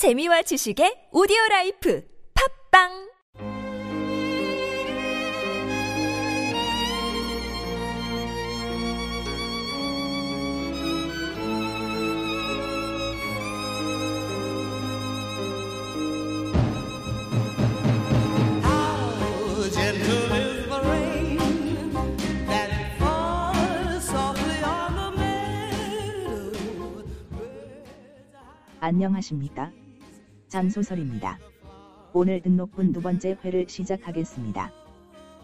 재미와 지식의 오디오 라이프 팝빵. 안녕하십니까? 장소설입니다. 오늘 등록분 두 번째 회를 시작하겠습니다.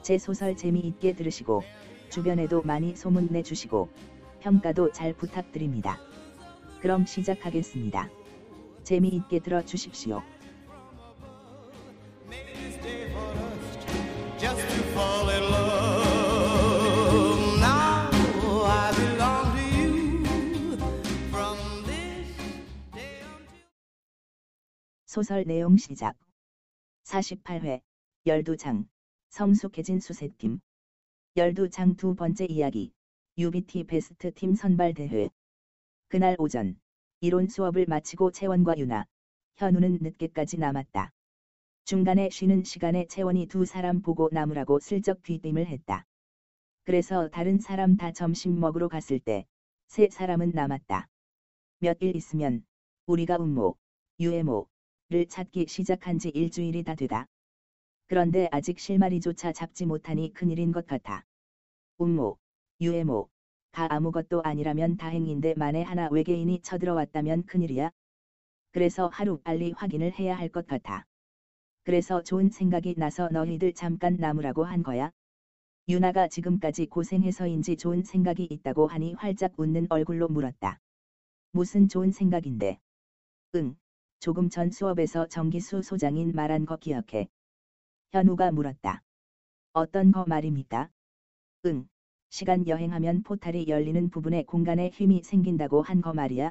제 소설 재미있게 들으시고 주변에도 많이 소문 내 주시고 평가도 잘 부탁드립니다. 그럼 시작하겠습니다. 재미있게 들어주십시오. 소설 내용 시작. 48회, 12장, 성숙해진 수세팀. 12장 두 번째 이야기, UBT 베스트 팀 선발 대회. 그날 오전, 이론 수업을 마치고 채원과 유나, 현우는 늦게까지 남았다. 중간에 쉬는 시간에 채원이 두 사람 보고 남으라고 슬쩍 귀띔을 했다. 그래서 다른 사람 다 점심 먹으러 갔을 때, 세 사람은 남았다. 몇 일 있으면, 우리가 음모, 유해모, 를 찾기 시작한 지 일주일이 다 되다. 그런데 아직 실마리조차 잡지 못하니 큰일인 것 같아. 음모, 유해모, 가 아무것도 아니라면 다행인데 만에 하나 외계인이 쳐들어왔다면 큰일이야. 그래서 하루 빨리 확인을 해야 할 것 같아. 그래서 좋은 생각이 나서 너희들 잠깐 남으라고 한 거야. 유나가 지금까지 고생해서인지 좋은 생각이 있다고 하니 활짝 웃는 얼굴로 물었다. 무슨 좋은 생각인데? 응, 조금 전 수업에서 정기수 소장인 말한 거 기억해. 현우가 물었다. 어떤 거 말입니까? 응, 시간 여행하면 포탈이 열리는 부분에 공간에 힘이 생긴다고 한 거 말이야.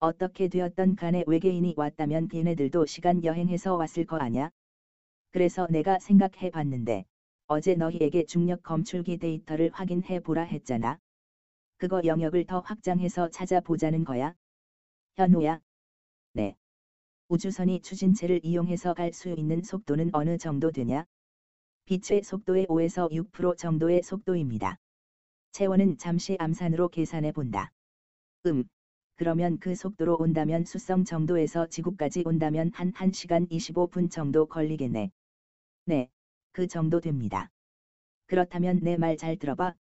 어떻게 되었던 간에 외계인이 왔다면 걔네들도 시간 여행해서 왔을 거 아냐? 그래서 내가 생각해 봤는데, 어제 너희에게 중력 검출기 데이터를 확인해 보라 했잖아. 그거 영역을 더 확장해서 찾아보자는 거야. 현우야. 네. 우주선이 추진체를 이용해서 갈 수 있는 속도는 어느 정도 되냐? 빛의 속도의 5에서 6% 정도의 속도입니다. 채원은 잠시 암산으로 계산해 본다. 음, 그러면 그 속도로 온다면 수성 정도에서 지구까지 온다면 한 1시간 25분 정도 걸리겠네. 네, 그 정도 됩니다. 그렇다면 내 말 잘 들어봐.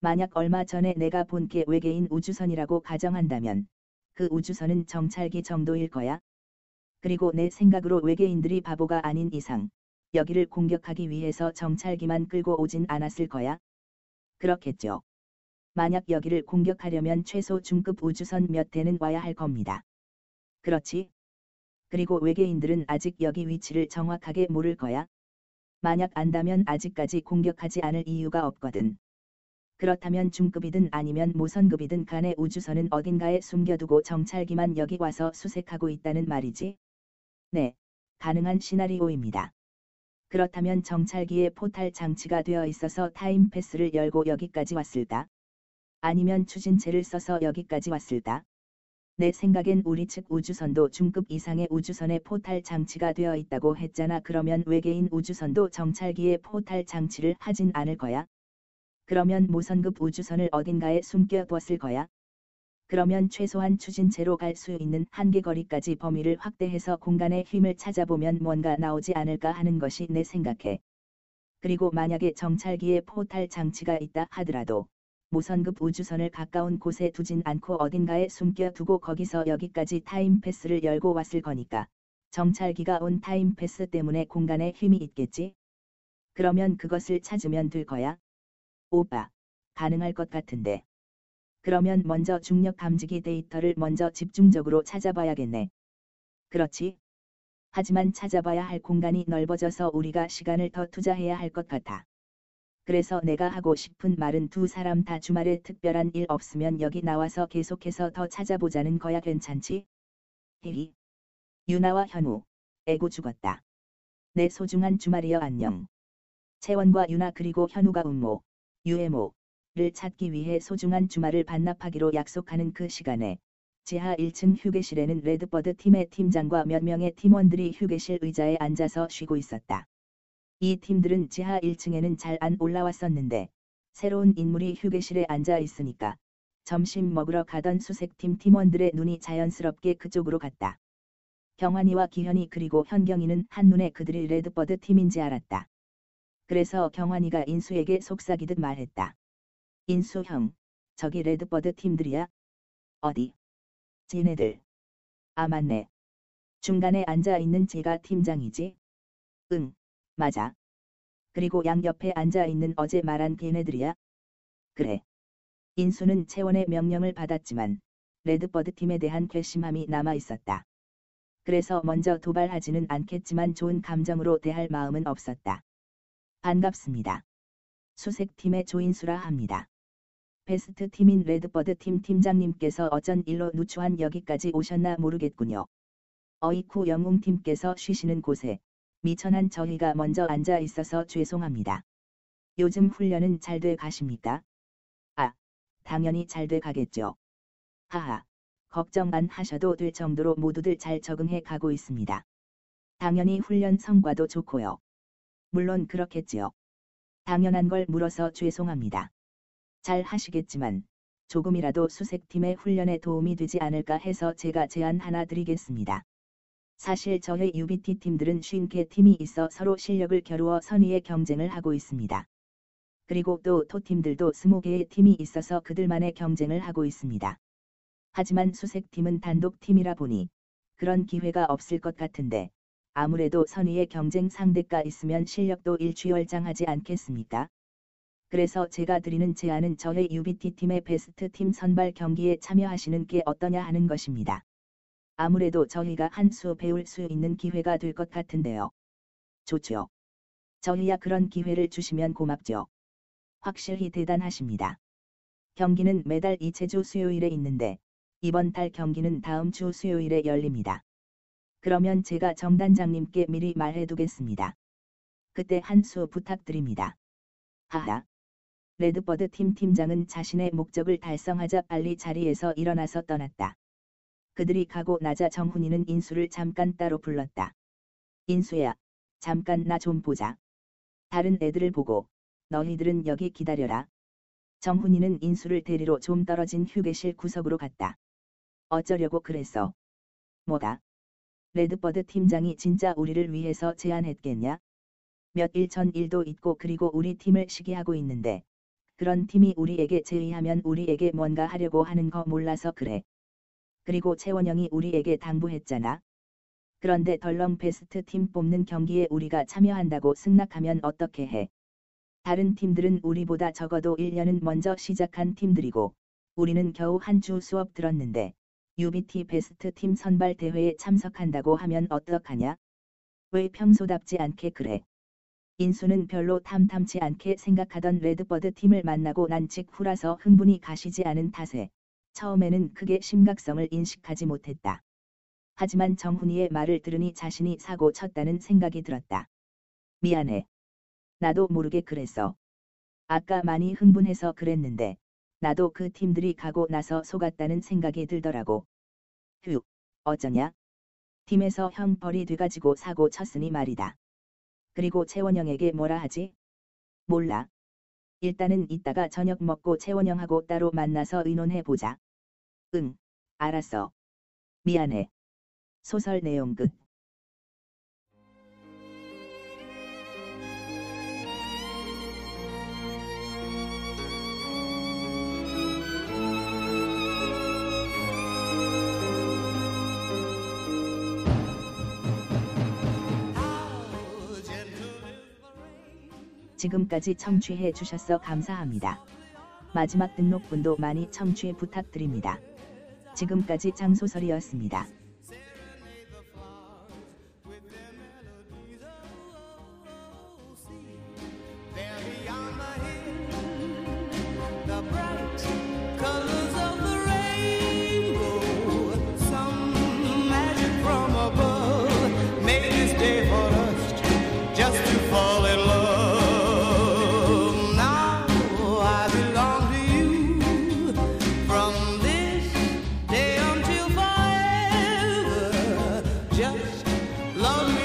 만약 얼마 전에 내가 본 게 외계인 우주선이라고 가정한다면, 그 우주선은 정찰기 정도일 거야. 그리고 내 생각으로 외계인들이 바보가 아닌 이상, 여기를 공격하기 위해서 정찰기만 끌고 오진 않았을 거야. 그렇겠죠. 만약 여기를 공격하려면 최소 중급 우주선 몇 대는 와야 할 겁니다. 그렇지? 그리고 외계인들은 아직 여기 위치를 정확하게 모를 거야. 만약 안다면 아직까지 공격하지 않을 이유가 없거든. 그렇다면 중급이든 아니면 모선급이든 간에 우주선은 어딘가에 숨겨두고 정찰기만 여기 와서 수색하고 있다는 말이지? 네, 가능한 시나리오입니다. 그렇다면 정찰기에 포탈 장치가 되어 있어서 time path를 열고 여기까지 왔을까? 아니면 추진체를 써서 여기까지 왔을까? 내 생각엔 우리 측 우주선도 중급 이상의 우주선에 포탈 장치가 되어 있다고 했잖아. 그러면 외계인 우주선도 정찰기에 포탈 장치를 하진 않을 거야. 그러면 모선급 우주선을 어딘가에 숨겨두었을 거야. 그러면 최소한 추진체로 갈 수 있는 한계거리까지 범위를 확대해서 공간의 휨을 찾아보면 뭔가 나오지 않을까 하는 것이 내 생각해. 그리고 만약에 정찰기에 포탈 장치가 있다 하더라도 모선급 우주선을 가까운 곳에 두진 않고 어딘가에 숨겨두고 거기서 여기까지 time path를 열고 왔을 거니까 정찰기가 온 time path 때문에 공간에 휨이 있겠지? 그러면 그것을 찾으면 될 거야. 오빠, 가능할 것 같은데. 그러면 먼저 중력 감지기 데이터를 먼저 집중적으로 찾아봐야겠네. 그렇지? 하지만 찾아봐야 할 공간이 넓어져서 우리가 시간을 더 투자해야 할 것 같아. 그래서 내가 하고 싶은 말은 두 사람 다 주말에 특별한 일 없으면 여기 나와서 계속해서 더 찾아보자는 거야 괜찮지? 히히. 유나와 현우, 에고 죽었다. 내 소중한 주말이여 안녕. 채원과 유나 그리고 현우가 음모, 유해모, 를 찾기 위해 소중한 주말을 반납하기로 약속하는 그 시간에 지하 1층 휴게실에는 레드버드 팀의 팀장과 몇 명의 팀원들이 휴게실 의자에 앉아서 쉬고 있었다. 이 팀들은 지하 1층에는 잘 안 올라왔었는데 새로운 인물이 휴게실에 앉아 있으니까 점심 먹으러 가던 수색팀 팀원들의 눈이 자연스럽게 그쪽으로 갔다. 경환이와 기현이 그리고 현경이는 한눈에 그들이 레드버드 팀인지 알았다. 그래서 경환이가 인수에게 속삭이듯 말했다. 인수 형, 저기 레드버드 팀들이야? 어디? 쟤네들. 아 맞네. 중간에 앉아 있는 쟤가 팀장이지? 응, 맞아. 그리고 양옆에 앉아 있는 어제 말한 걔네들이야? 그래. 인수는 채원의 명령을 받았지만 레드버드 팀에 대한 괘씸함이 남아 있었다. 그래서 먼저 도발하지는 않겠지만 좋은 감정으로 대할 마음은 없었다. 반갑습니다. 수색팀의 조인수라 합니다. 베스트 팀인 레드버드 팀 팀장님께서 어쩐 일로 누추한 여기까지 오셨나 모르겠군요. 어이쿠 영웅팀께서 쉬시는 곳에 미천한 저희가 먼저 앉아 있어서 죄송합니다. 요즘 훈련은 잘 돼 가십니까? 아, 당연히 잘 돼 가겠죠. 하하, 걱정 안 하셔도 될 정도로 모두들 잘 적응해 가고 있습니다. 당연히 훈련 성과도 좋고요. 물론 그렇겠지요. 당연한 걸 물어서 죄송합니다. 잘 하시겠지만 조금이라도 수색팀의 훈련에 도움이 되지 않을까 해서 제가 제안 하나 드리겠습니다. 사실 저희 UBT 팀들은 50개 팀이 있어 서로 실력을 겨루어 선의의 경쟁을 하고 있습니다. 그리고 또 토팀들도 20개의 팀이 있어서 그들만의 경쟁을 하고 있습니다. 하지만 수색팀은 단독 팀이라 보니 그런 기회가 없을 것 같은데 아무래도 선의의 경쟁 상대가 있으면 실력도 일취월장하지 않겠습니까? 그래서 제가 드리는 제안은 저희 UBT 팀의 베스트 팀 선발 경기에 참여하시는 게 어떠냐 하는 것입니다. 아무래도 저희가 한 수 배울 수 있는 기회가 될 것 같은데요. 좋죠. 저희야 그런 기회를 주시면 고맙죠. 확실히 대단하십니다. 경기는 매달 이체 주 수요일에 있는데 이번 달 경기는 다음 주 수요일에 열립니다. 그러면 제가 정단장님께 미리 말해두겠습니다. 그때 한 수 부탁드립니다. 하하. 레드버드 팀 팀장은 자신의 목적을 달성하자 빨리 자리에서 일어나서 떠났다. 그들이 가고 나자 정훈이는 인수를 잠깐 따로 불렀다. 인수야, 잠깐 나 좀 보자. 다른 애들을 보고, 너희들은 여기 기다려라. 정훈이는 인수를 데리고 좀 떨어진 휴게실 구석으로 갔다. 어쩌려고 그랬어? 뭐가? 레드버드 팀장이 진짜 우리를 위해서 제안했겠냐? 몇 일 전 일도 있고 그리고 우리 팀을 시기하고 있는데 그런 팀이 우리에게 제의하면 우리에게 뭔가 하려고 하는 거 몰라서 그래. 그리고 채원 형이 우리에게 당부했잖아. 그런데 덜렁 베스트 팀 뽑는 경기에 우리가 참여한다고 승낙하면 어떻게 해? 다른 팀들은 우리보다 적어도 1년은 먼저 시작한 팀들이고 우리는 겨우 한 주 수업 들었는데 UBT 베스트 팀 선발 대회에 참석한다고 하면 어떡하냐? 왜 평소답지 않게 그래? 인수는 별로 탐탁지 않게 생각하던 레드버드 팀을 만나고 난 직후라서 흥분이 가시지 않은 탓에 처음에는 크게 심각성을 인식하지 못했다. 하지만 정훈이의 말을 들으니 자신이 사고 쳤다는 생각이 들었다. 미안해. 나도 모르게 그랬어. 아까 많이 흥분해서 그랬는데 나도 그 팀들이 가고 나서 속았다는 생각이 들더라고. 휴, 어쩌냐? 팀에서 형 벌이 돼가지고 사고 쳤으니 말이다. 그리고 채원영에게 뭐라 하지? 몰라. 일단은 이따가 저녁 먹고 채원영하고 따로 만나서 의논해 보자. 응, 알았어. 미안해. 소설 내용 끝. 지금까지 청취해 주셔서 감사합니다. 마지막 등록분도 많이 청취 부탁드립니다. 지금까지 장소설이었습니다. Love me